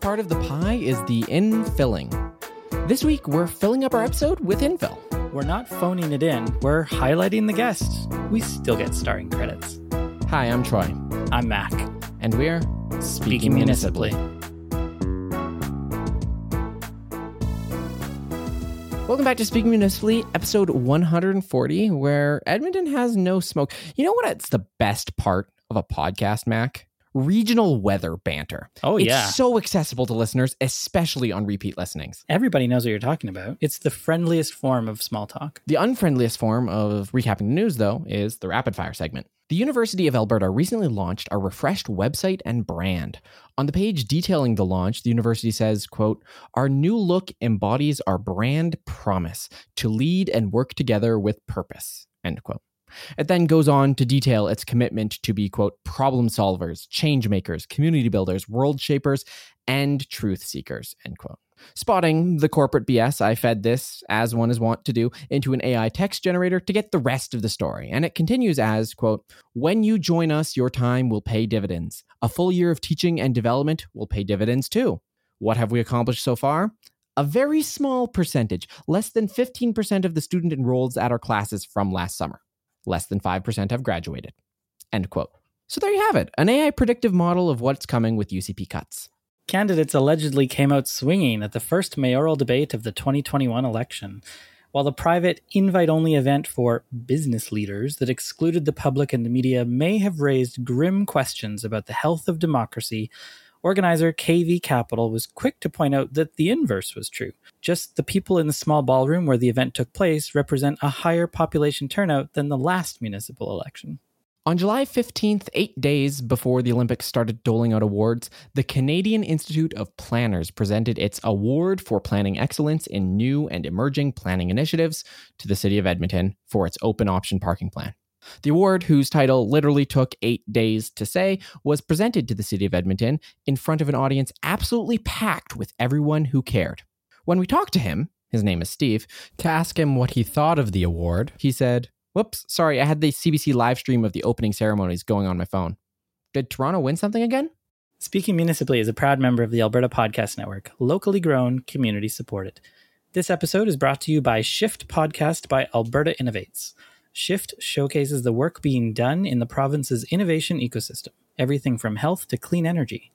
part of the pie is the infilling. This week, we're filling up our episode with infill. We're not phoning it in, we're highlighting the guests. We still get starring credits. Hi, I'm Troy, I'm Mac. and we're speaking, municipally. Welcome back to Speaking Municipally, episode 140, where Edmonton has no smoke. You know what? It's the best part of a podcast, Mac? Regional weather banter. Oh, it's yeah. so accessible to listeners, especially on repeat listenings. Everybody knows what you're talking about. It's the friendliest form of small talk. The unfriendliest form of recapping the news, though, is the rapid fire segment. The University of Alberta recently launched a refreshed website and brand. On the page detailing the launch, the university says, quote, "Our new look embodies our brand promise to lead and work together with purpose." End quote. It then goes on to detail its commitment to be, quote, problem solvers, change makers, community builders, world shapers, and truth seekers, end quote. Spotting the corporate BS, I fed this, as one is wont to do, into an AI text generator to get the rest of the story. And it continues as, quote, when you join us, your time will pay dividends. A full year of teaching and development will pay dividends too. What have we accomplished so far? A very small percentage, less than 15% of the student enrolls at our classes from last summer. Less than 5% have graduated. End quote. So there you have it, an AI predictive model of what's coming with UCP cuts. Candidates allegedly came out swinging at the first mayoral debate of the 2021 election. While the private, invite only event for business leaders that excluded the public and the media may have raised grim questions about the health of democracy, organizer KV Capital was quick to point out that the inverse was true. Just the people in the small ballroom where the event took place represent a higher population turnout than the last municipal election. On July 15th, eight days before the Olympics started doling out awards, the Canadian Institute of Planners presented its Award for Planning Excellence in New and Emerging Planning Initiatives to the City of Edmonton for its open option parking plan. The award, whose title literally took eight days to say, was presented to the City of Edmonton in front of an audience absolutely packed with everyone who cared. When we talked to him, his name is Steve, to ask him what he thought of the award, he said, Whoops, sorry, I had the CBC live stream of the opening ceremonies going on my phone. Did Toronto win something again? Speaking Municipally is a proud member of the Alberta Podcast Network, locally grown, community supported. This episode is brought to you by Shift Podcast by Alberta Innovates. Shift showcases the work being done in the province's innovation ecosystem, everything from health to clean energy.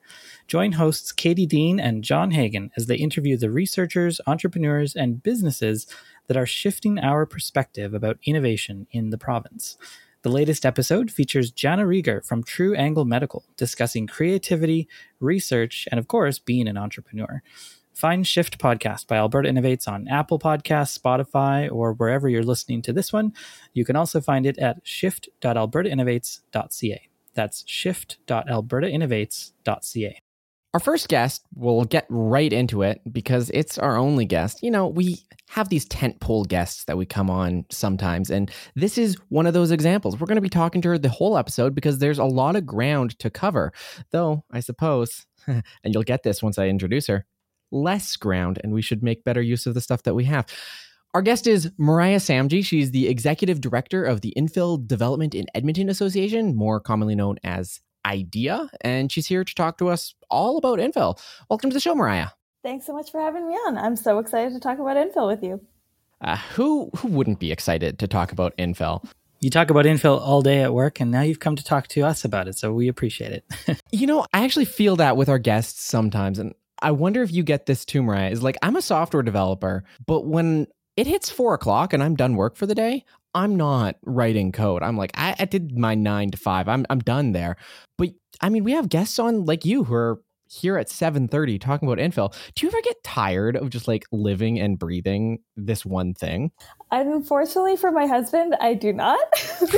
Join hosts Katie Dean and John Hagen as they interview the researchers, entrepreneurs, and businesses that are shifting our perspective about innovation in the province. The latest episode features Jana Rieger from True Angle Medical discussing creativity, research, and of course, being an entrepreneur. Find Shift Podcast by Alberta Innovates on Apple Podcasts, Spotify, or wherever you're listening to this one. You can also find it at shift.albertainnovates.ca. That's shift.albertainnovates.ca. Our first guest, we'll get right into it because it's our only guest. You know, we have these tentpole guests that we come on sometimes, and this is one of those examples. We're going to be talking to her the whole episode because there's a lot of ground to cover. Though, I suppose, and you'll get this once I introduce her, less ground, and we should make better use of the stuff that we have. Our guest is Mariah Samji. She's the executive director of the Infill Development in Edmonton Association, more commonly known as IDEA, and she's here to talk to us all about Infill. Welcome to the show, Mariah. Thanks so much for having me on. I'm so excited to talk about infill with you. Uh, who who wouldn't be excited to talk about Infill? You talk about infill all day at work, and now you've come to talk to us about it, so we appreciate it. You know, I actually feel that with our guests sometimes, and I wonder if you get this too, Mariah. Is like I'm a software developer, but when it hits four o'clock and I'm done work for the day, I'm not writing code. I'm like, I, I did my nine to five. I'm I'm done there. But I mean, we have guests on like you who are here at 7:30 talking about infill. Do you ever get tired of just like living and breathing this one thing? Unfortunately for my husband, I do not.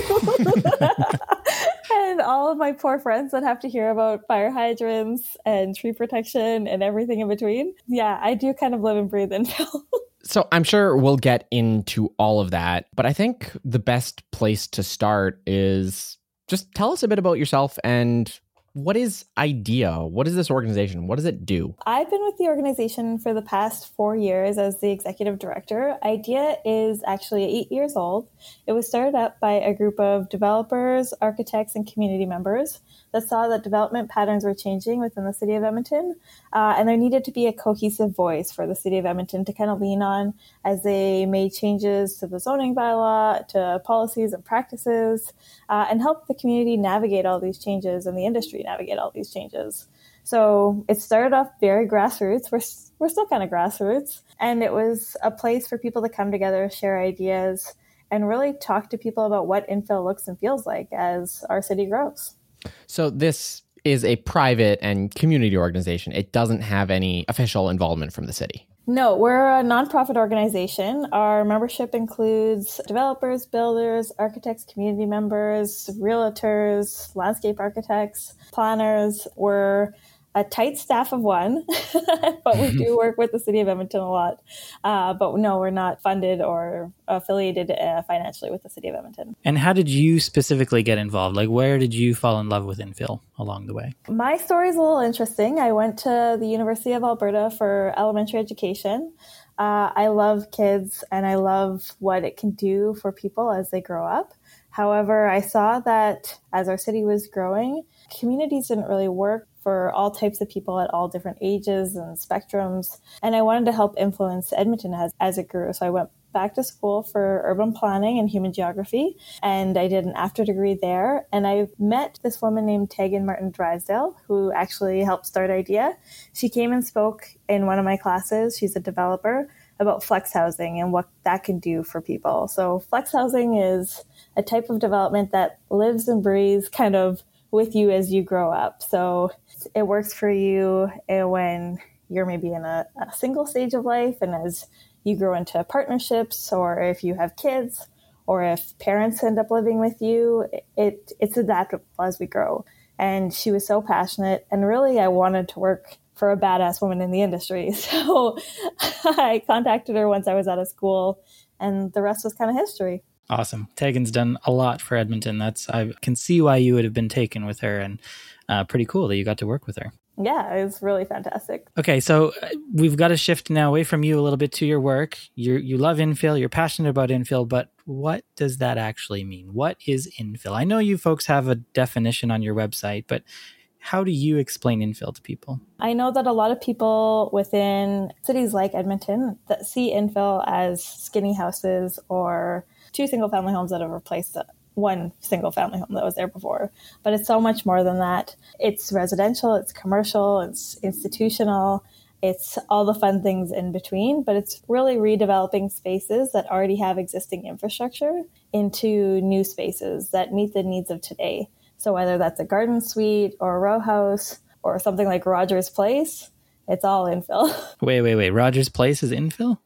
and all of my poor friends that have to hear about fire hydrants and tree protection and everything in between. Yeah, I do kind of live and breathe infill. So I'm sure we'll get into all of that, but I think the best place to start is just tell us a bit about yourself and what is IDEA? What is this organization? What does it do? I've been with the organization for the past four years as the executive director. IDEA is actually eight years old. It was started up by a group of developers, architects, and community members that saw that development patterns were changing within the city of Edmonton, uh, and there needed to be a cohesive voice for the city of Edmonton to kind of lean on as they made changes to the zoning bylaw, to policies and practices, uh, and help the community navigate all these changes in the industry navigate all these changes. So it started off very grassroots. We're, we're still kind of grassroots. And it was a place for people to come together, share ideas, and really talk to people about what infill looks and feels like as our city grows. So this is a private and community organization. It doesn't have any official involvement from the city. No, we're a nonprofit organization. Our membership includes developers, builders, architects, community members, realtors, landscape architects, planners. We're a tight staff of one, but we do work with the city of Edmonton a lot. Uh, but no, we're not funded or affiliated uh, financially with the city of Edmonton. And how did you specifically get involved? Like, where did you fall in love with infill along the way? My story is a little interesting. I went to the University of Alberta for elementary education. Uh, I love kids and I love what it can do for people as they grow up. However, I saw that as our city was growing, communities didn't really work for all types of people at all different ages and spectrums. And I wanted to help influence Edmonton as, as it grew. So I went back to school for urban planning and human geography, and I did an after degree there. And I met this woman named Tegan Martin Drysdale, who actually helped start IDEA. She came and spoke in one of my classes. She's a developer about flex housing and what that can do for people. So, flex housing is a type of development that lives and breathes kind of with you as you grow up. So, it works for you eh, when you're maybe in a, a single stage of life and as you grow into partnerships or if you have kids or if parents end up living with you it it's adaptable as we grow. And she was so passionate and really i wanted to work for a badass woman in the industry. So i contacted her once i was out of school and the rest was kind of history awesome tegan's done a lot for edmonton that's i can see why you would have been taken with her and uh, pretty cool that you got to work with her. Yeah, it was really fantastic. Okay, so uh, we've got to shift now away from you a little bit to your work. You you love infill, you're passionate about infill, but what does that actually mean? What is infill? I know you folks have a definition on your website, but how do you explain infill to people? I know that a lot of people within cities like Edmonton that see infill as skinny houses or two single family homes that have replaced one single family home that was there before. But it's so much more than that. It's residential, it's commercial, it's institutional, it's all the fun things in between, but it's really redeveloping spaces that already have existing infrastructure into new spaces that meet the needs of today. So whether that's a garden suite or a row house or something like Rogers Place, it's all infill. Wait, wait, wait. Rogers Place is infill?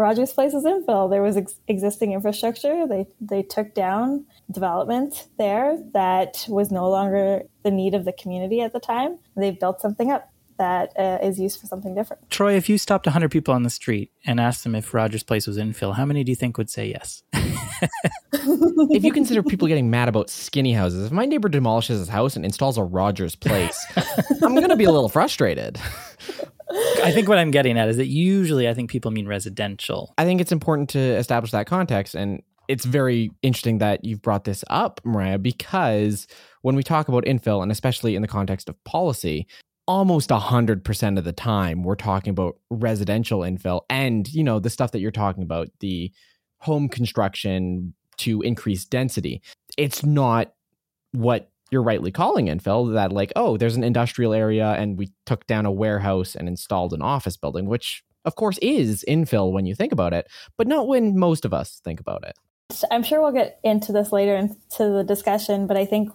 Rogers Place is infill. There was ex- existing infrastructure. They they took down development there that was no longer the need of the community at the time. They built something up that uh, is used for something different. Troy, if you stopped 100 people on the street and asked them if Rogers Place was infill, how many do you think would say yes? if you consider people getting mad about skinny houses, if my neighbor demolishes his house and installs a Rogers Place, I'm going to be a little frustrated. I think what I'm getting at is that usually I think people mean residential. I think it's important to establish that context. And it's very interesting that you've brought this up, Mariah, because when we talk about infill, and especially in the context of policy, almost 100% of the time we're talking about residential infill and, you know, the stuff that you're talking about, the home construction to increase density. It's not what you're rightly calling infill that like oh there's an industrial area and we took down a warehouse and installed an office building which of course is infill when you think about it but not when most of us think about it. I'm sure we'll get into this later into the discussion but i think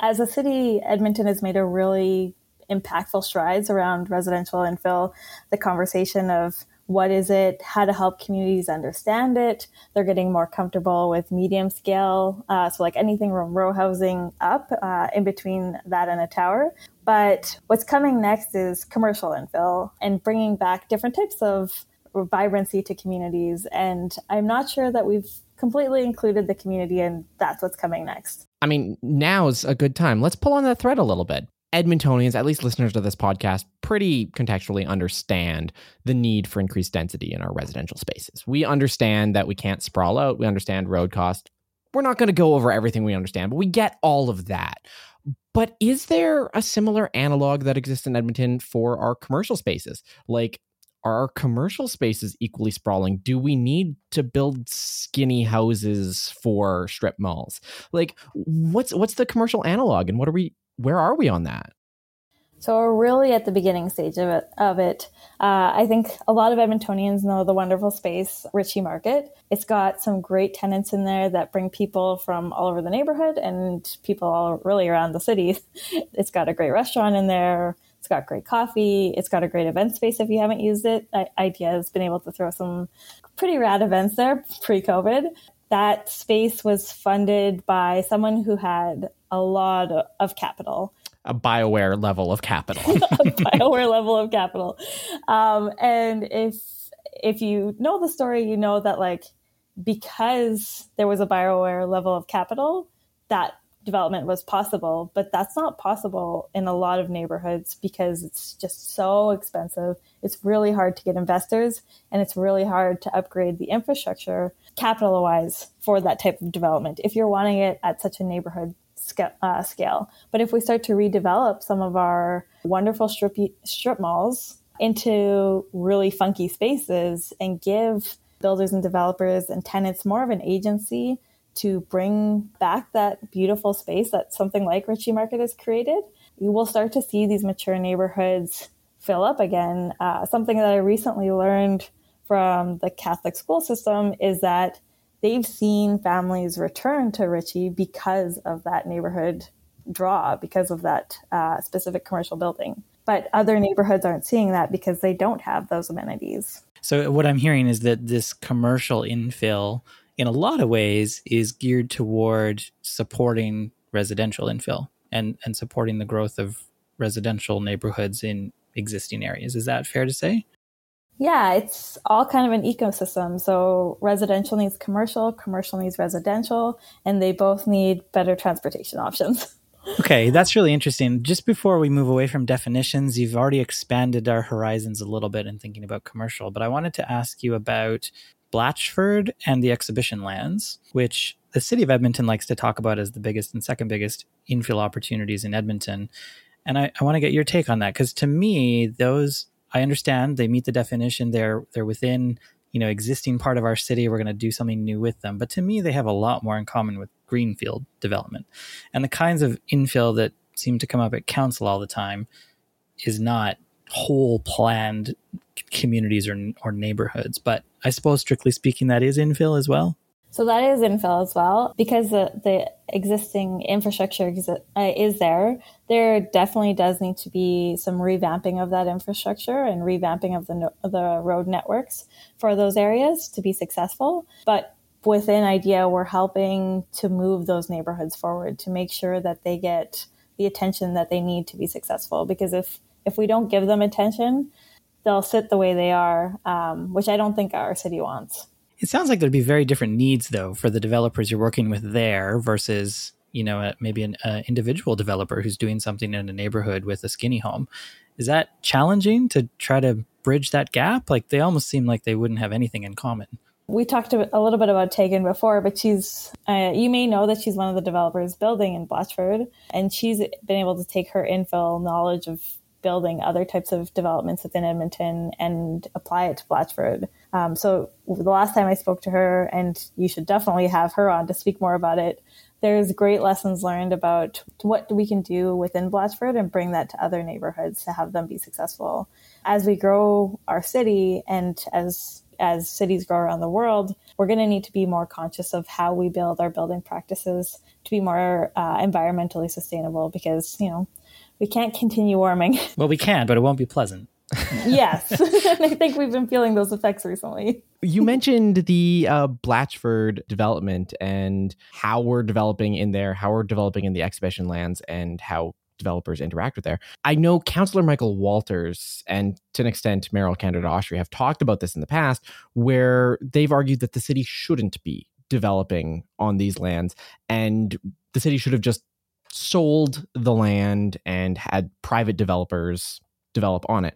as a city edmonton has made a really impactful strides around residential infill the conversation of what is it, how to help communities understand it. They're getting more comfortable with medium scale, uh, so like anything from row housing up uh, in between that and a tower. But what's coming next is commercial infill and bringing back different types of vibrancy to communities. And I'm not sure that we've completely included the community, and that's what's coming next. I mean, now's a good time. Let's pull on that thread a little bit Edmontonians, at least listeners to this podcast, pretty contextually understand the need for increased density in our residential spaces. We understand that we can't sprawl out. We understand road cost. We're not going to go over everything we understand, but we get all of that. But is there a similar analog that exists in Edmonton for our commercial spaces? Like, are our commercial spaces equally sprawling? Do we need to build skinny houses for strip malls? Like, what's what's the commercial analog, and what are we? Where are we on that? So we're really at the beginning stage of it. Of it, uh, I think a lot of Edmontonians know the wonderful space Ritchie Market. It's got some great tenants in there that bring people from all over the neighborhood and people all really around the city. It's got a great restaurant in there. It's got great coffee. It's got a great event space if you haven't used it. IDEA has been able to throw some pretty rad events there pre-COVID. That space was funded by someone who had a lot of capital a Bioware level of capital. Bioware level of capital. Um, and if if you know the story, you know that like because there was a Bioware level of capital, that development was possible. But that's not possible in a lot of neighborhoods because it's just so expensive. It's really hard to get investors, and it's really hard to upgrade the infrastructure capital wise for that type of development if you're wanting it at such a neighborhood uh, scale. But if we start to redevelop some of our wonderful strip, strip malls into really funky spaces and give builders and developers and tenants more of an agency to bring back that beautiful space that something like Ritchie Market has created, you will start to see these mature neighborhoods fill up again. Uh, something that I recently learned from the Catholic school system is that they've seen families return to Ritchie because of that neighborhood draw, because of that uh, specific commercial building. But other neighborhoods aren't seeing that because they don't have those amenities. So, what I'm hearing is that this commercial infill, in a lot of ways, is geared toward supporting residential infill and, and supporting the growth of residential neighborhoods in existing areas. Is that fair to say? Yeah, it's all kind of an ecosystem. So residential needs commercial, commercial needs residential, and they both need better transportation options. okay, that's really interesting. Just before we move away from definitions, you've already expanded our horizons a little bit in thinking about commercial, but I wanted to ask you about Blatchford and the exhibition lands, which the city of Edmonton likes to talk about as the biggest and second biggest infill opportunities in Edmonton. And I, I want to get your take on that because to me, those I understand they meet the definition. They're they're within you know existing part of our city. We're going to do something new with them. But to me, they have a lot more in common with greenfield development, and the kinds of infill that seem to come up at council all the time is not whole planned communities or or neighborhoods. But I suppose strictly speaking, that is infill as well. So that is infill as well because the, the existing infrastructure uh, is there. There definitely does need to be some revamping of that infrastructure and revamping of the the road networks for those areas to be successful. But within IDEA, we're helping to move those neighborhoods forward to make sure that they get the attention that they need to be successful. Because if if we don't give them attention, they'll sit the way they are, um, which I don't think our city wants. It sounds like there'd be very different needs though for the developers you're working with there versus you know maybe an individual developer who's doing something in a neighborhood with a skinny home. Is that challenging to try to bridge that gap? Like they almost seem like they wouldn't have anything in common. We talked a little bit about Tegan before, but she's, uh, you may know that she's one of the developers building in Blatchford, and she's been able to take her infill knowledge of building other types of developments within Edmonton and apply it to Blatchford. Um, so the last time I spoke to her, and you should definitely have her on to speak more about it. There's great lessons learned about what we can do within Blatchford and bring that to other neighborhoods to have them be successful. As we grow our city and as as cities grow around the world, we're going to need to be more conscious of how we build our building practices to be more uh, environmentally sustainable because, you know, we can't continue warming. Well, we can, but it won't be pleasant. Yes. I think we've been feeling those effects recently. you mentioned the uh, Blatchford development and how we're developing in there, how we're developing in the exhibition lands, and how developers interact with there. I know Councillor Michael Walters and to an extent mayoral candidate Oshry have talked about this in the past, where they've argued that the city shouldn't be developing on these lands and the city should have just sold the land and had private developers develop on it.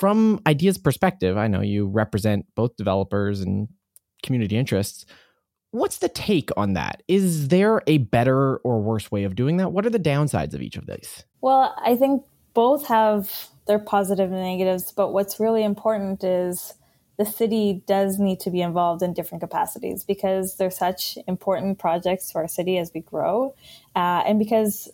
From IDEA's perspective, I know you represent both developers and community interests. What's the take on that? Is there a better or worse way of doing that? What are the downsides of each of these? Well, I think both have their positive and negatives, but what's really important is the city does need to be involved in different capacities because they're such important projects for our city as we grow, uh, and because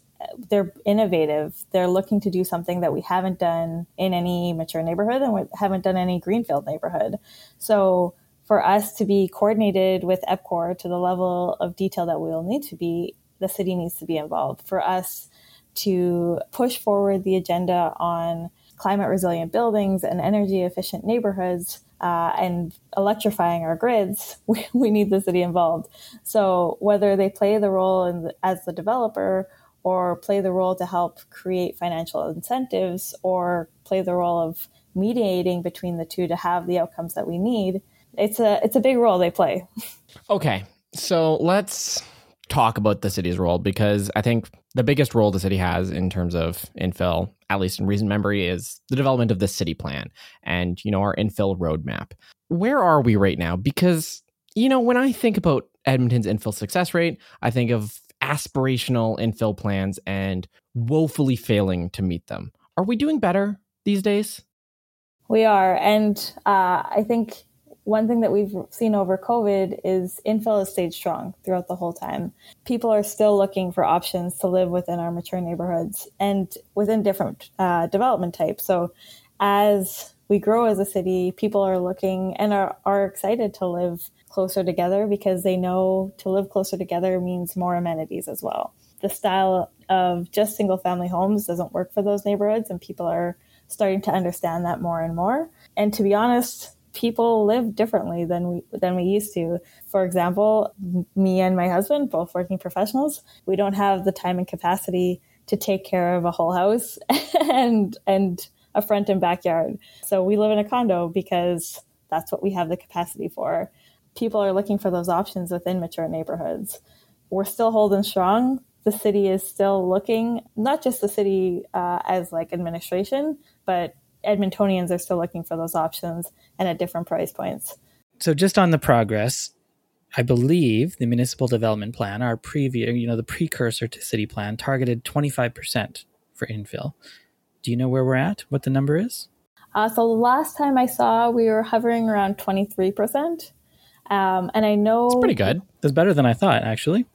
they're innovative. They're looking to do something that we haven't done in any mature neighborhood and we haven't done any greenfield neighborhood. So for us to be coordinated with EPCOR to the level of detail that we will need to be, the city needs to be involved. For us to push forward the agenda on climate resilient buildings and energy efficient neighborhoods, uh, and electrifying our grids, we, we, need the city involved. So whether they play the role the, as the developer or play the role to help create financial incentives or play the role of mediating between the two to have the outcomes that we need, it's a it's a big role they play. Okay. So let's talk about the city's role because I think the biggest role the city has in terms of infill, at least in recent memory, is the development of the city plan and, you know, our infill roadmap. Where are we right now? Because, you know, when I think about Edmonton's infill success rate, I think of aspirational infill plans and woefully failing to meet them. Are we doing better these days? We are. And uh, I think one thing that we've seen over COVID is infill has stayed strong throughout the whole time. People are still looking for options to live within our mature neighborhoods and within different uh, development types. So as we grow as a city, people are looking and are, are excited to live closer together because they know to live closer together means more amenities as well. The style of just single family homes doesn't work for those neighborhoods, and people are starting to understand that more and more. And to be honest, people live differently than we than we used to. For example, me and my husband, both working professionals, we don't have the time and capacity to take care of a whole house and and a front and backyard. So we live in a condo because that's what we have the capacity for. People are looking for those options within mature neighborhoods. We're still holding strong. The city is still looking, not just the city uh, as like administration, but Edmontonians are still looking for those options and at different price points. So, just on the progress, I believe the municipal development plan, our previous, you know, the precursor to city plan, targeted 25% for infill. Do you know where we're at? What the number is? Uh, so, last time I saw, we were hovering around 23%. Um, and I know. It's pretty good. It's better than I thought, actually.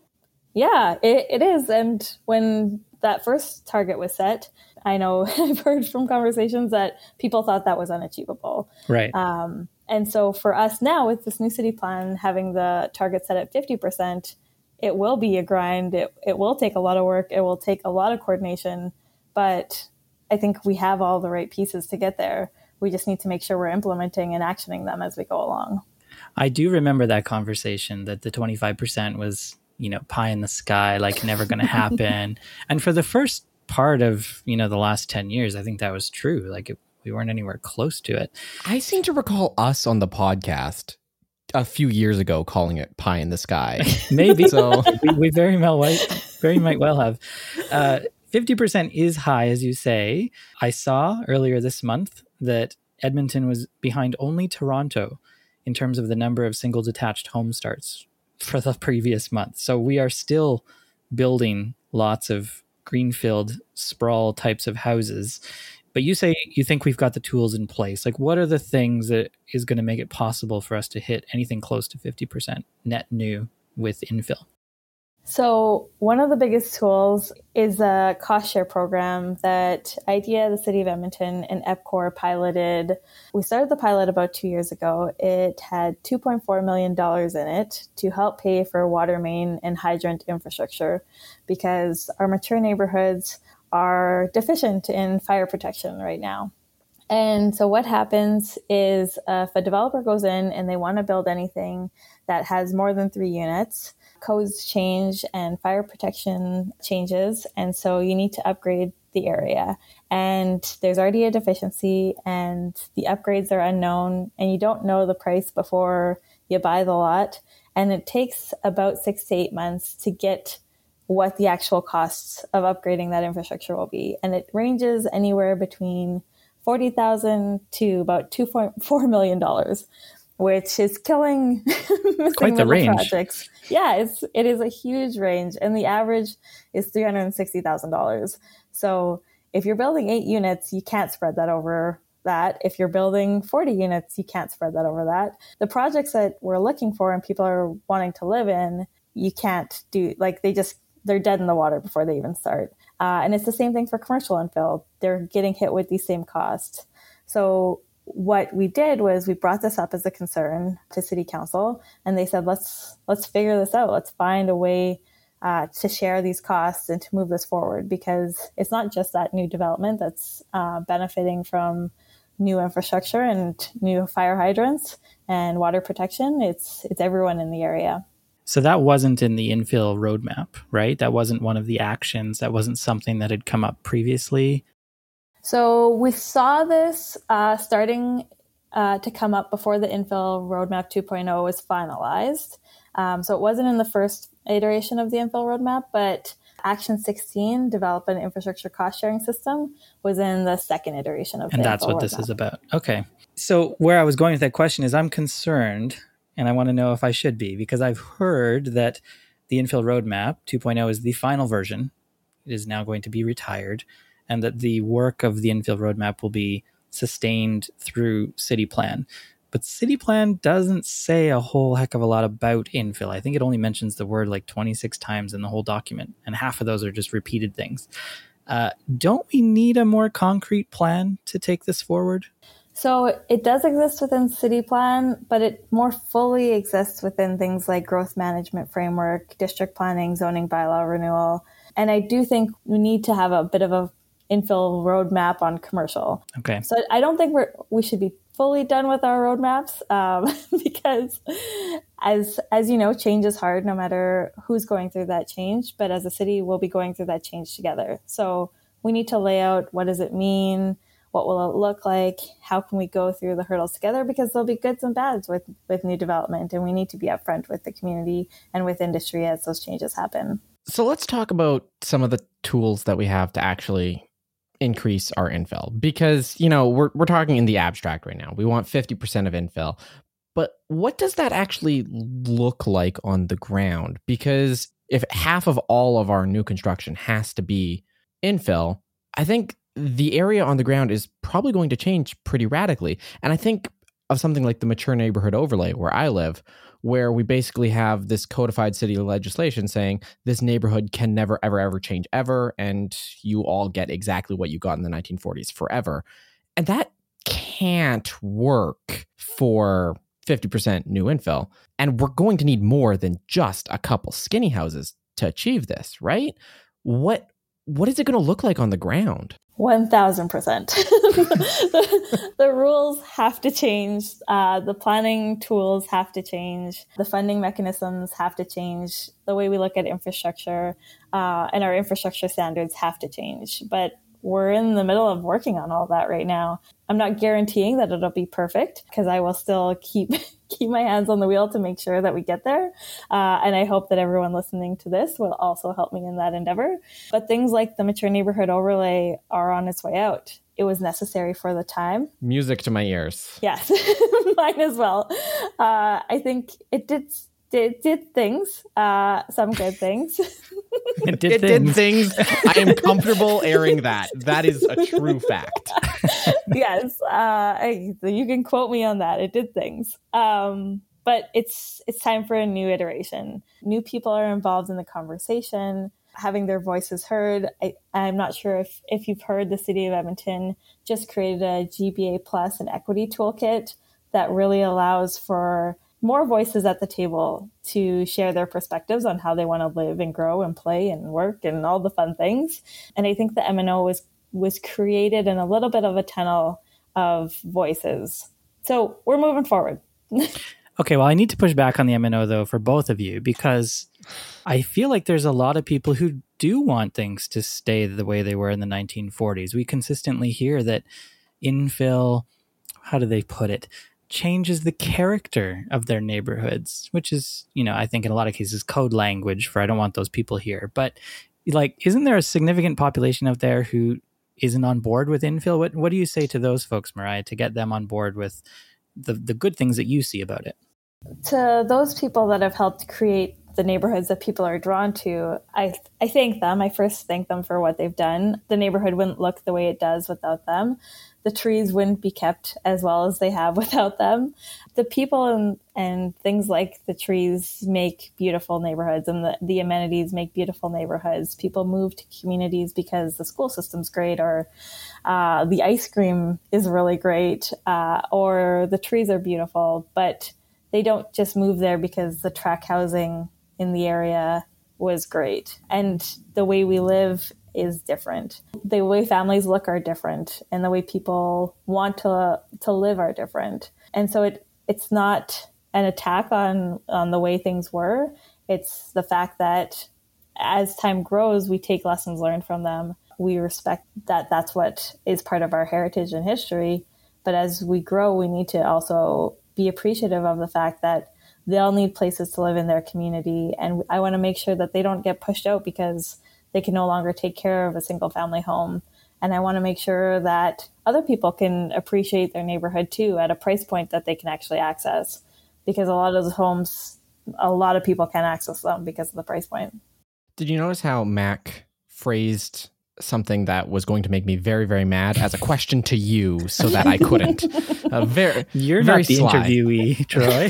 Yeah, it, it is. And when that first target was set, I know I've heard from conversations that people thought that was unachievable. Right. Um, and so for us now, with this new city plan, having the target set at 50%, it will be a grind. It, it will take a lot of work. It will take a lot of coordination. But I think we have all the right pieces to get there. We just need to make sure we're implementing and actioning them as we go along. I do remember that conversation that the 25% was, you know, pie in the sky, like never going to happen. and for the first part of you know the last 10 years i think that was true like it, we weren't anywhere close to it i seem to recall us on the podcast a few years ago calling it pie in the sky maybe so we, we, very well very might well have uh, 50% is high as you say. I saw earlier this month that edmonton was behind only toronto in terms of the number of single detached home starts for the previous month. So we are still building lots of greenfield sprawl types of houses. But you say you think we've got the tools in place. Like what are the things that is going to make it possible for us to hit anything close to 50% net new with infill so, one of the biggest tools is a cost share program that IDEA, the City of Edmonton, and EPCOR piloted. We started the pilot about two years ago. It had $2.4 million in it to help pay for water main and hydrant infrastructure because our mature neighborhoods are deficient in fire protection right now. And so, what happens is uh, if a developer goes in and they want to build anything that has more than three units, codes change and fire protection changes. And so you need to upgrade the area. And there's already a deficiency, and the upgrades are unknown, and you don't know the price before you buy the lot. And it takes about six to eight months to get what the actual costs of upgrading that infrastructure will be. And it ranges anywhere between 40,000 to about 2.4 million dollars, which is killing quite the range. Projects. Yeah, it's it is a huge range and the average is $360,000. So, if you're building 8 units, you can't spread that over that. If you're building 40 units, you can't spread that over that. The projects that we're looking for and people are wanting to live in, you can't do like they just they're dead in the water before they even start. Uh, and it's the same thing for commercial infill. They're getting hit with these same costs. So what we did was we brought this up as a concern to city council and they said let's let's figure this out let's find a way uh, to share these costs and to move this forward because it's not just that new development that's uh, benefiting from new infrastructure and new fire hydrants and water protection it's it's everyone in the area so that wasn't in the infill roadmap, right? That wasn't one of the actions. That wasn't something that had come up previously. So we saw this uh, starting uh, to come up before the infill roadmap 2.0 was finalized. Um, so it wasn't in the first iteration of the infill roadmap, but Action 16, develop an infrastructure cost sharing system, was in the second iteration of. And that's what roadmap. this is about. Okay. So where I was going with that question is, I'm concerned and I want to know if I should be because I've heard that the infill roadmap 2.0 is the final version. It is now going to be retired, and that the work of the infill roadmap will be sustained through city plan. But city plan doesn't say a whole heck of a lot about infill. I think it only mentions the word like 26 times in the whole document, and half of those are just repeated things. Uh, don't we need a more concrete plan to take this forward? So it does exist within city plan, but it more fully exists within things like growth management framework, district planning, zoning bylaw renewal. And I do think we need to have a bit of a infill roadmap on commercial. Okay. So I don't think we're we should be fully done with our roadmaps um, because as as you know change is hard no matter who's going through that change but as a city we'll be going through that change together so we need to lay out what does it mean what will it look like? How can we go through the hurdles together? Because there'll be goods and bads with, with new development, and we need to be upfront with the community and with industry as those changes happen. So let's talk about some of the tools that we have to actually increase our infill because you know we're we're talking in the abstract right now. We want 50% of infill. But what does that actually look like on the ground? Because if half of all of our new construction has to be infill, I think the area on the ground is probably going to change pretty radically. And I think of something like the mature neighborhood overlay where I live, where we basically have this codified city legislation saying this neighborhood can never, ever, ever change ever. And you all get exactly what you got in the 1940s forever. And that can't work for 50% new infill. And we're going to need more than just a couple skinny houses to achieve this, right? What what is it going to look like on the ground? 1000%. the, the rules have to change. Uh, the planning tools have to change. The funding mechanisms have to change. The way we look at infrastructure uh, and our infrastructure standards have to change. But we're in the middle of working on all that right now. I'm not guaranteeing that it'll be perfect because I will still keep keep my hands on the wheel to make sure that we get there. Uh, and I hope that everyone listening to this will also help me in that endeavor. But things like the mature neighborhood overlay are on its way out. It was necessary for the time. Music to my ears. Yes, mine as well. Uh, I think it did did did things, uh, some good things. it did, it things. did things. I am comfortable airing that. That is a true fact. yes, uh, I, you can quote me on that. It did things. Um, but it's it's time for a new iteration. New people are involved in the conversation, having their voices heard. I, I'm not sure if if you've heard the city of Edmonton just created a GBA plus and equity toolkit that really allows for more voices at the table to share their perspectives on how they want to live and grow and play and work and all the fun things. And I think the MNO was was created in a little bit of a tunnel of voices. So we're moving forward. okay, well, I need to push back on the MNO though for both of you because I feel like there's a lot of people who do want things to stay the way they were in the 1940s. We consistently hear that infill, how do they put it? Changes the character of their neighborhoods, which is, you know, I think in a lot of cases code language for I don't want those people here. But like, isn't there a significant population out there who isn't on board with infill? What what do you say to those folks, Mariah, to get them on board with the the good things that you see about it? To those people that have helped create the neighborhoods that people are drawn to, I I thank them. I first thank them for what they've done. The neighborhood wouldn't look the way it does without them the trees wouldn't be kept as well as they have without them. The people and, and things like the trees make beautiful neighborhoods and the, the amenities make beautiful neighborhoods. People move to communities because the school system's great or uh, the ice cream is really great uh, or the trees are beautiful, but they don't just move there because the tract housing in the area was great. And the way we live is different. The way families look are different and the way people want to to live are different. And so it it's not an attack on on the way things were. It's the fact that as time grows, we take lessons learned from them. We respect that that's what is part of our heritage and history. But as we grow, we need to also be appreciative of the fact that they'll need places to live in their community. And I want to make sure that they don't get pushed out because they can no longer take care of a single family home. And I want to make sure that other people can appreciate their neighborhood too at a price point that they can actually access. Because a lot of those homes, a lot of people can't access them because of the price point. Did you notice how Mac phrased something that was going to make me very, very mad as a question to you so that I couldn't. Uh, very, You're very not the sly. interviewee, Troy.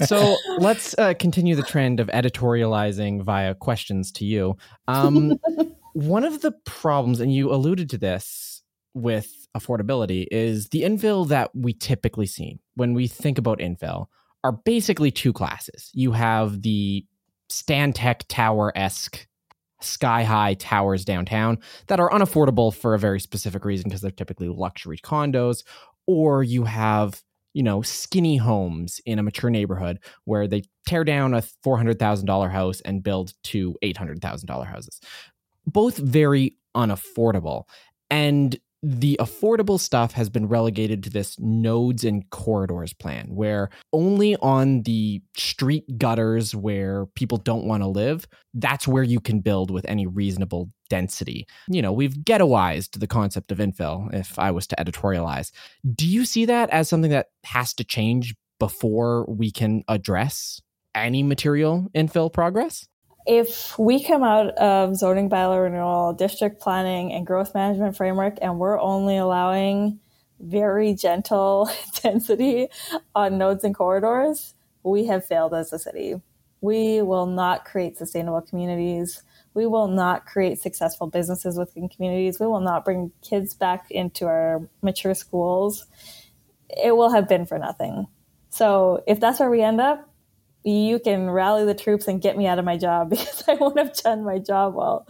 so let's uh, continue the trend of editorializing via questions to you. Um, one of the problems, and you alluded to this with affordability, is the infill that we typically see when we think about infill are basically two classes. You have the Stantec Tower esque sky high towers downtown that are unaffordable for a very specific reason because they're typically luxury condos, or you have you know skinny homes in a mature neighborhood where they tear down a $400,000 house and build two $800,000 houses. Both very unaffordable. And the affordable stuff has been relegated to this nodes and corridors plan where only on the street gutters where people don't want to live that's where you can build with any reasonable density. You know we've ghettoized the concept of infill if i was to editorialize. Do you see that as something that has to change before we can address any material infill progress if we come out of zoning bylaw renewal, district planning, and growth management framework, and we're only allowing very gentle density on nodes and corridors, we have failed as a city. We will not create sustainable communities. We will not create successful businesses within communities. We will not bring kids back into our mature schools. It will have been for nothing. So if that's where we end up, you can rally the troops and get me out of my job because I won't have done my job well.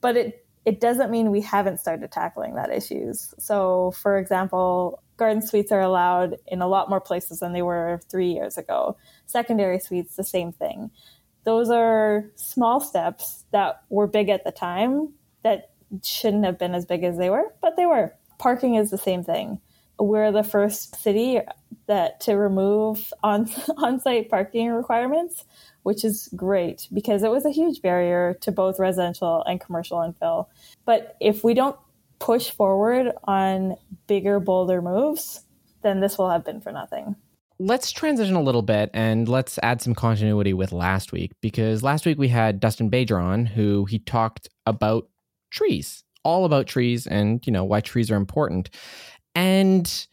But it it doesn't mean we haven't started tackling that issues. So, for example, garden suites are allowed in a lot more places than they were three years ago. Secondary suites, the same thing. Those are small steps that were big at the time that shouldn't have been as big as they were, but they were. Parking is the same thing. We're the first city that to remove on on-site parking requirements, which is great because it was a huge barrier to both residential and commercial infill. But if we don't push forward on bigger, bolder moves, then this will have been for nothing. Let's transition a little bit and let's add some continuity with last week because last week we had Dustin Bajer on who he talked about trees, all about trees and, you know, why trees are important. And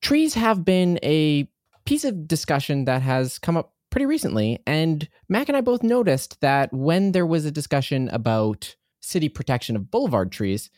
trees have been a piece of discussion that has come up pretty recently. And Mac and I both noticed that when there was a discussion about city protection of boulevard trees,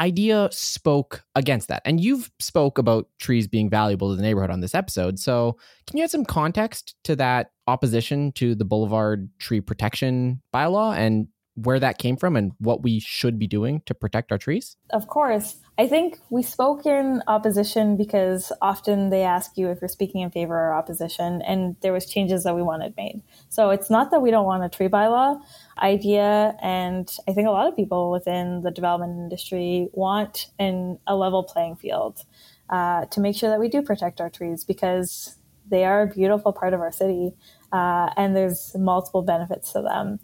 IDEA spoke against that. And you've spoke about trees being valuable to the neighborhood on this episode. So can you add some context to that opposition to the boulevard tree protection bylaw and where that came from and what we should be doing to protect our trees? Of course. I think we spoke in opposition because often they ask you if you're speaking in favor or opposition, and there was changes that we wanted made. So it's not that we don't want a tree bylaw. IDEA and I think a lot of people within the development industry want an, a level playing field. uh, to make sure that we do protect our trees because they are a beautiful part of our city uh, and there's multiple benefits to them.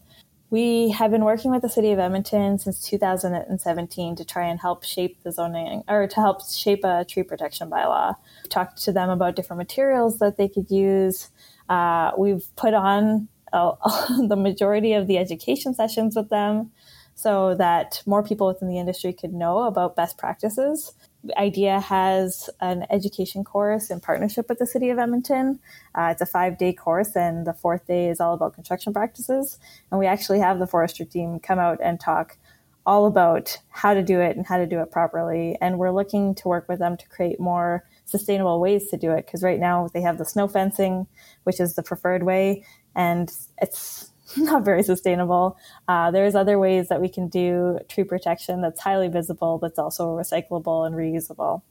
We have been working with the city of Edmonton since 2017 to try and help shape the zoning or to help shape a tree protection bylaw. We've talked to them about different materials that they could use. Uh, we've put on uh, the majority of the education sessions with them so that more people within the industry could know about best practices. IDEA has an education course in partnership with the City of Edmonton. Uh, it's a five day course, and the fourth day is all about construction practices. And we actually have the forestry team come out and talk all about how to do it and how to do it properly. And we're looking to work with them to create more sustainable ways to do it because right now they have the snow fencing, which is the preferred way, and it's not very sustainable. Uh, there's other ways that we can do tree protection that's highly visible, that's also recyclable and reusable.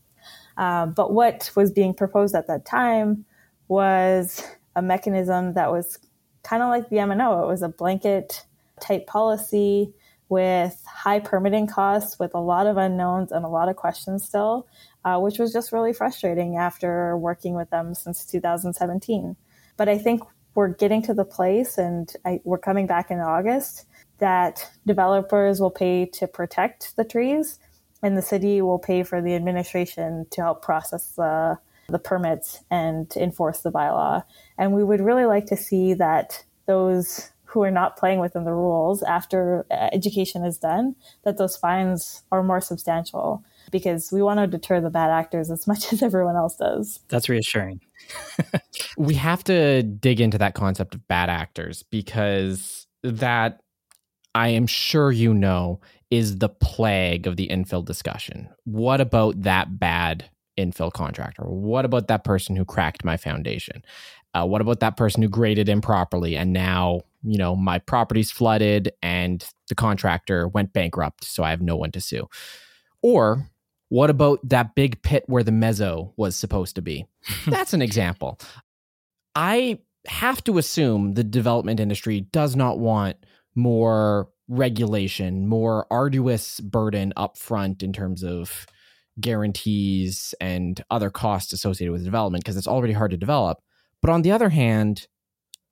Uh, but what was being proposed at that time was a mechanism that was kind of like the MNO. It was a blanket type policy with high permitting costs, with a lot of unknowns and a lot of questions still, uh, which was just really frustrating after working with them since 2017. But I think we're getting to the place, and I, we're coming back in August, that developers will pay to protect the trees, and the city will pay for the administration to help process the, the permits and enforce the bylaw. And we would really like to see that those who are not playing within the rules after uh, education is done, that those fines are more substantial because we want to deter the bad actors as much as everyone else does. That's reassuring. We have to dig into that concept of bad actors because that I am sure you know is the plague of the infill discussion. What about that bad infill contractor? What about that person who cracked my foundation? Uh, what about that person who graded improperly and now you know my property's flooded and the contractor went bankrupt so i have no one to sue or what about that big pit where the mezzo was supposed to be? That's an example. I have to assume the development industry does not want more regulation, more arduous burden up front in terms of guarantees and other costs associated with development because it's already hard to develop. But on the other hand,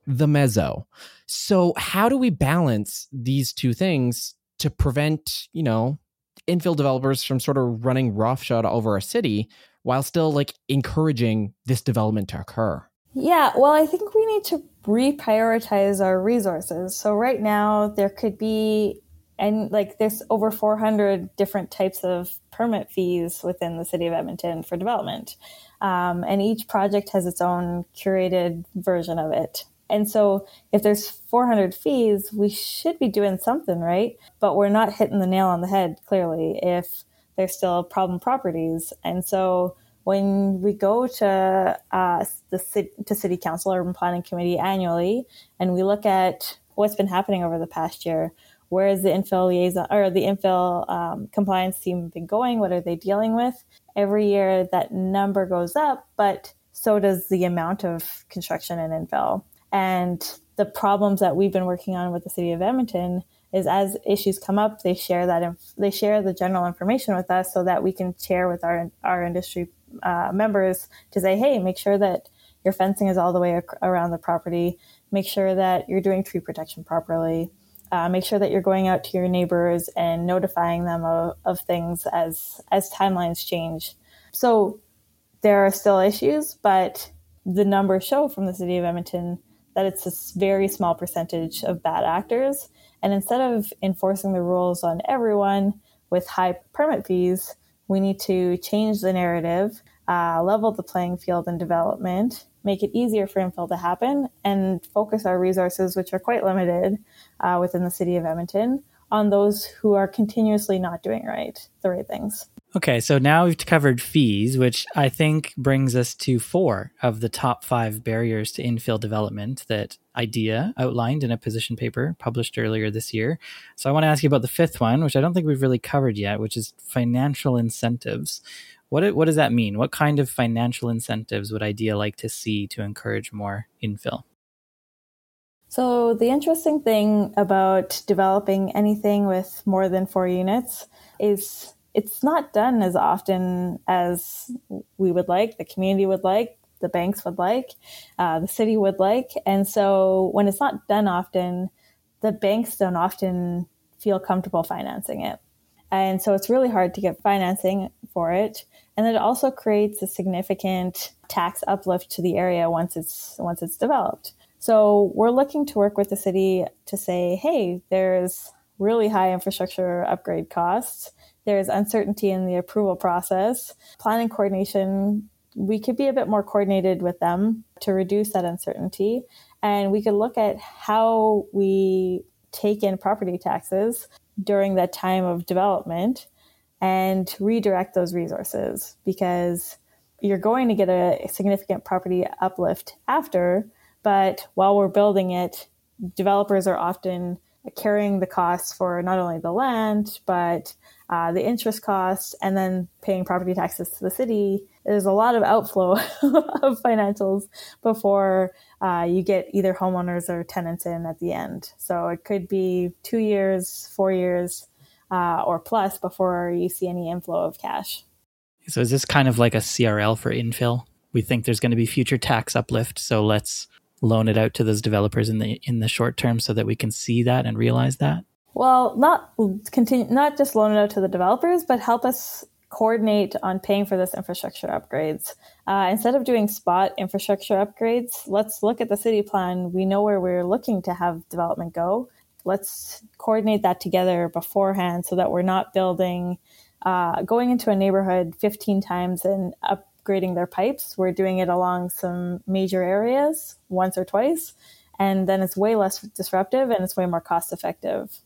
the mezzo. So how do we balance these two things to prevent, you know, infill developers from sort of running roughshod over a city while still like encouraging this development to occur? Yeah, well, I think we need to reprioritize our resources. So right now there could be and like there's over 400 different types of permit fees within the city of Edmonton for development. Um, and each project has its own curated version of it. And so if there's 400 fees, we should be doing something, right? But we're not hitting the nail on the head, clearly, if there's still problem properties. And so when we go to uh, the city, to city council or planning committee annually, and we look at what's been happening over the past year, where is the infill liaison or the infill um, compliance team been going? What are they dealing with? Every year that number goes up, but so does the amount of construction and infill. And the problems that we've been working on with the city of Edmonton is as issues come up, they share that inf- they share the general information with us so that we can share with our our industry uh, members to say, hey, make sure that your fencing is all the way ac- around the property. Make sure that you're doing tree protection properly. Uh, make sure that you're going out to your neighbors and notifying them of, of things as as timelines change. So there are still issues, but the numbers show from the city of Edmonton that it's a very small percentage of bad actors. And instead of enforcing the rules on everyone with high permit fees, we need to change the narrative, uh, level the playing field in development, make it easier for infill to happen, and focus our resources, which are quite limited uh, within the city of Edmonton, on those who are continuously not doing right, the right things. Okay, so now we've covered fees, which I think brings us to four of the top five barriers to infill development that IDEA outlined in a position paper published earlier this year. So I want to ask you about the fifth one, which I don't think we've really covered yet, which is financial incentives. What, what does that mean? What kind of financial incentives would IDEA like to see to encourage more infill? So, the interesting thing about developing anything with more than four units is it's not done as often as we would like, the community would like, the banks would like, uh, the city would like. And so when it's not done often, the banks don't often feel comfortable financing it. And so it's really hard to get financing for it. And it also creates a significant tax uplift to the area once it's once it's developed. So we're looking to work with the city to say, hey, there's really high infrastructure upgrade costs. There's uncertainty in the approval process. Planning coordination, we could be a bit more coordinated with them to reduce that uncertainty. And we could look at how we take in property taxes during that time of development and redirect those resources because you're going to get a significant property uplift after, but while we're building it, developers are often carrying the costs for not only the land, but uh, the interest costs, and then paying property taxes to the city. There's a lot of outflow of financials before uh, you get either homeowners or tenants in at the end. So it could be two years, four years, uh, or plus before you see any inflow of cash. So is this kind of like a CRL for infill? We think there's going to be future tax uplift, so let's loan it out to those developers in the in the short term so that we can see that and realize that. Well, not continue, not just loan it out to the developers, but help us coordinate on paying for this infrastructure upgrades. Uh, instead of doing spot infrastructure upgrades, let's look at the city plan. We know where we're looking to have development go. Let's coordinate that together beforehand so that we're not building, uh, going into a neighborhood 15 times and upgrading their pipes. We're doing it along some major areas once or twice. And then it's way less disruptive and it's way more cost effective.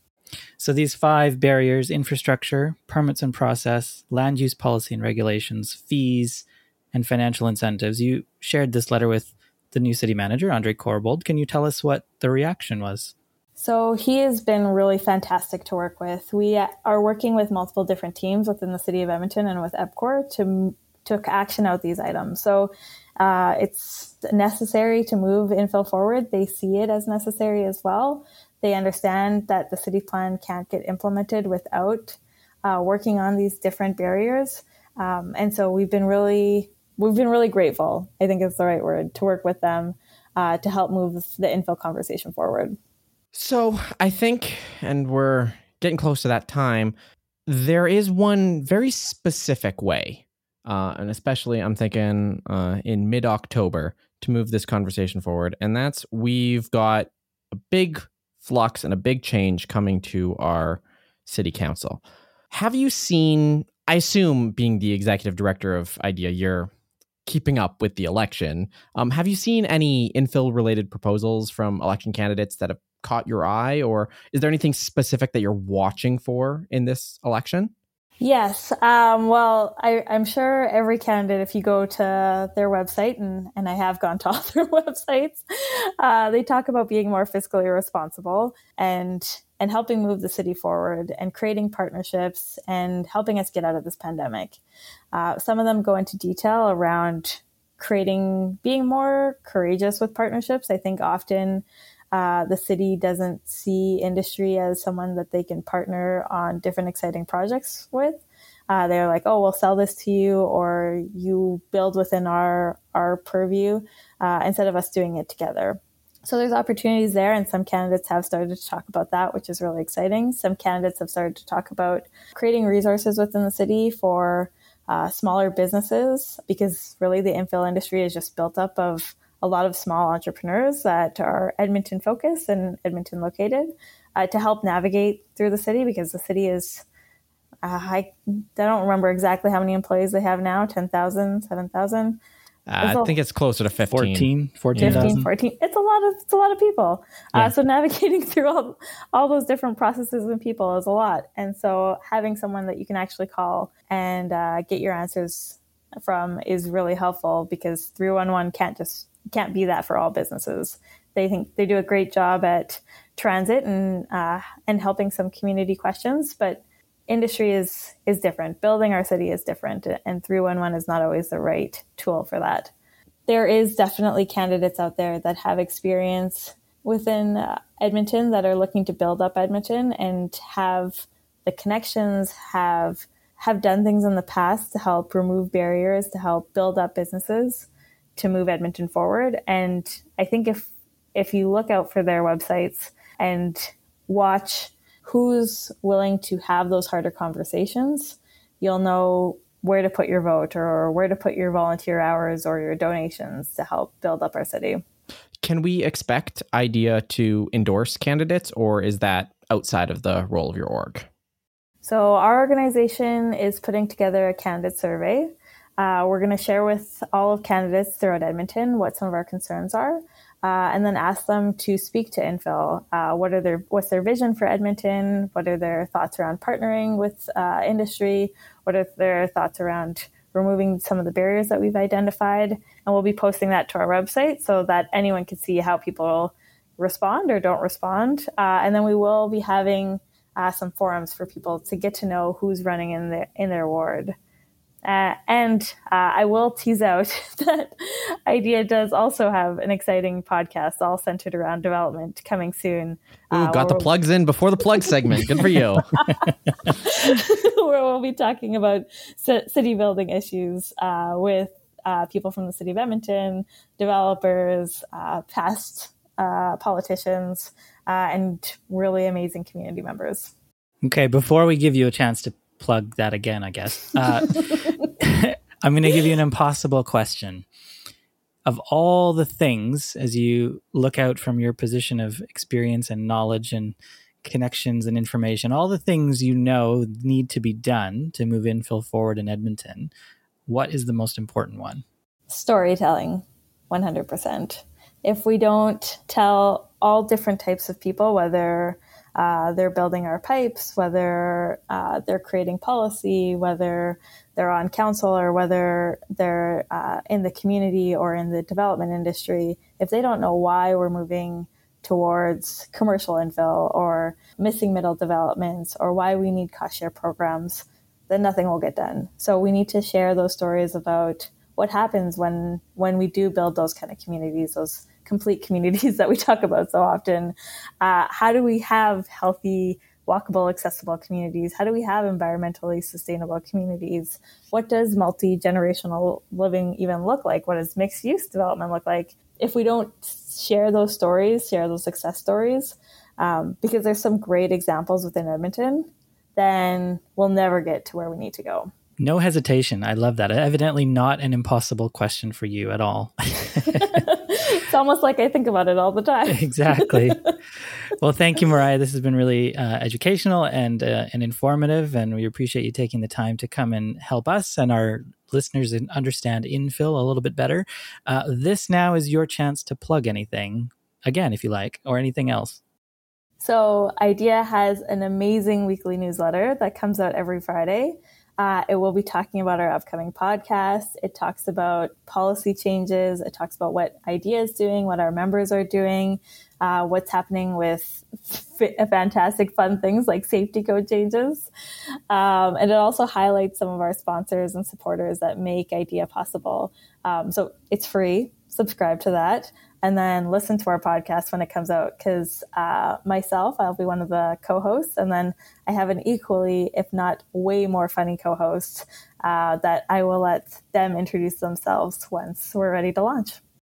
So these five barriers infrastructure, permits and process, land use policy and regulations, fees, and financial incentives. You shared this letter with the new city manager, Andre Corbould. Can you tell us what the reaction was? So he has been really fantastic to work with. We are working with multiple different teams within the city of Edmonton and with EPCOR to took action out these items. So uh, it's necessary to move infill forward. They see it as necessary as well. They understand that the city plan can't get implemented without uh, working on these different barriers. Um, and so we've been really we've been really grateful. I think is the right word to work with them uh, to help move the infill conversation forward. So I think, and we're getting close to that time. There is one very specific way, uh, and especially I'm thinking uh, in mid October to move this conversation forward, and that's we've got a big flux and a big change coming to our city council. Have you seen, I assume, being the executive director of IDEA, you're keeping up with the election. Um, have you seen any infill related proposals from election candidates that have caught your eye, or is there anything specific that you're watching for in this election? Yes. Um, well, I, am sure every candidate, if you go to their website, and, and I have gone to all their websites, uh, they talk about being more fiscally responsible and and helping move the city forward and creating partnerships and helping us get out of this pandemic. Uh, some of them go into detail around creating, being more courageous with partnerships. I think often uh, the city doesn't see industry as someone that they can partner on different exciting projects with. Uh, they're like, oh, we'll sell this to you, or you build within our our purview, uh, instead of us doing it together. So there's opportunities there, and some candidates have started to talk about that, which is really exciting. Some candidates have started to talk about creating resources within the city for uh, smaller businesses, because really the infill industry is just built up of a lot of small entrepreneurs that are Edmonton focused and Edmonton located uh, to help navigate through the city because the city is, uh, I, I don't remember exactly how many employees they have now 10,000, 7,000. Uh, I think it's closer to 15. 14, 14, 15, 14. It's a lot of, it's a lot of people. Uh, yeah. Uh, so navigating through all, all those different processes and people is a lot. And so having someone that you can actually call and uh, get your answers from is really helpful because 311 can't just can't be that for all businesses. They think they do a great job at transit and uh, and helping some community questions, but industry is is different. Building our city is different, and 311 is not always the right tool for that. There is definitely candidates out there that have experience within uh, Edmonton that are looking to build up Edmonton and have the connections, have have done things in the past to help remove barriers, to help build up businesses, to move Edmonton forward. And I think if if you look out for their websites and watch who's willing to have those harder conversations, you'll know where to put your vote or where to put your volunteer hours or your donations to help build up our city. Can we expect IDEA to endorse candidates, or is that outside of the role of your org? So, our organization is putting together a candidate survey. Uh, we're going to share with all of candidates throughout Edmonton what some of our concerns are uh, and then ask them to speak to Infill. Uh, what are their what's their vision for Edmonton? What are their thoughts around partnering with uh, industry? What are their thoughts around removing some of the barriers that we've identified? And we'll be posting that to our website so that anyone can see how people respond or don't respond. Uh, and then we will be having uh, some forums for people to get to know who's running in their in their ward. Uh, and uh, I will tease out that IDEA does also have an exciting podcast all centered around development coming soon. Ooh, uh, got the plugs in before the plug segment. Good for you. where we'll be talking about city building issues uh, with uh, people from the city of Edmonton, developers, uh, past politicians, and really amazing community members. Okay, before we give you a chance to plug that again, I guess. Uh, I'm going to give you an impossible question. Of all the things, as you look out from your position of experience and knowledge and connections and information, all the things you know need to be done to move infill forward in Edmonton, what is the most important one? Storytelling, 100%. If we don't tell all different types of people, whether uh, they're building our pipes, whether uh, they're creating policy, whether they're on council, or whether they're uh, in the community or in the development industry, if they don't know why we're moving towards commercial infill or missing middle developments or why we need cost share programs, then nothing will get done. So we need to share those stories about what happens when when we do build those kind of communities, those complete communities that we talk about so often. Uh, how do we have healthy, walkable, accessible communities? How do we have environmentally sustainable communities? What does multi generational living even look like? What does mixed use development look like? If we don't share those stories, share those success stories, um, because there's some great examples within Edmonton, then we'll never get to where we need to go. No hesitation. I love that. Evidently, not an impossible question for you at all. it's almost like I think about it all the time. exactly. Well, thank you, Mariah. This has been really uh, educational and uh, and informative, and we appreciate you taking the time to come and help us and our listeners and understand infill a little bit better. Uh, this now is your chance to plug anything again, if you like, or anything else. So, IDEA has an amazing weekly newsletter that comes out every Friday. Uh, it will be talking about our upcoming podcast. It talks about policy changes. It talks about what IDEA is doing, what our members are doing, uh, what's happening with f- fantastic, fun things like safety code changes. Um, and it also highlights some of our sponsors and supporters that make IDEA possible. Um, so it's free. Subscribe to that and then listen to our podcast when it comes out because uh, myself i'll be one of the co-hosts and then i have an equally if not way more funny co-host uh, that i will let them introduce themselves once we're ready to launch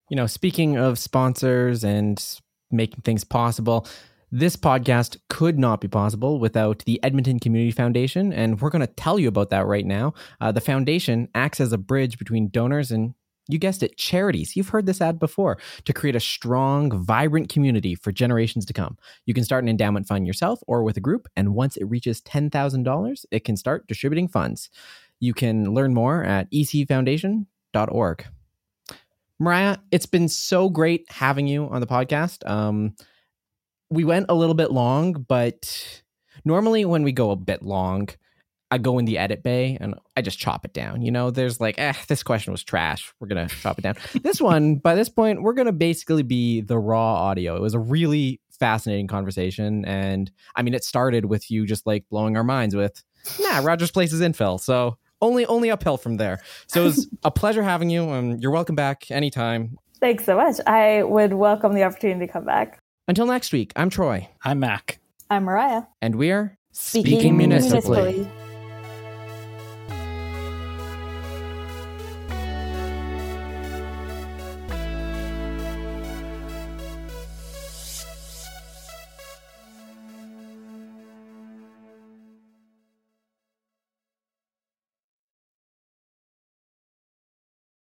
you know speaking of sponsors and making things possible this podcast could not be possible without the Edmonton Community Foundation, and we're going to tell you about that right now. Uh, the foundation acts as a bridge between donors and you guessed it, charities. You've heard this ad before to create a strong, vibrant community for generations to come. You can start an endowment fund yourself or with a group, and once it reaches $10,000, it can start distributing funds. You can learn more at ecfoundation.org. Mariah, it's been so great having you on the podcast. Um, we went a little bit long, but normally when we go a bit long, I go in the edit bay and I just chop it down. You know, there's like, eh, this question was trash. We're gonna chop it down. this one, by this point, we're gonna basically be the raw audio. It was a really fascinating conversation, and I mean, it started with you just like blowing our minds with, nah, Rogers Place is infill. So only only uphill from there. So it was a pleasure having you, and you're welcome back anytime. Thanks so much. I would welcome the opportunity to come back. Until next week, I'm Troy. I'm Mack. I'm Mariah. And we're speaking, speaking municipally. municipally.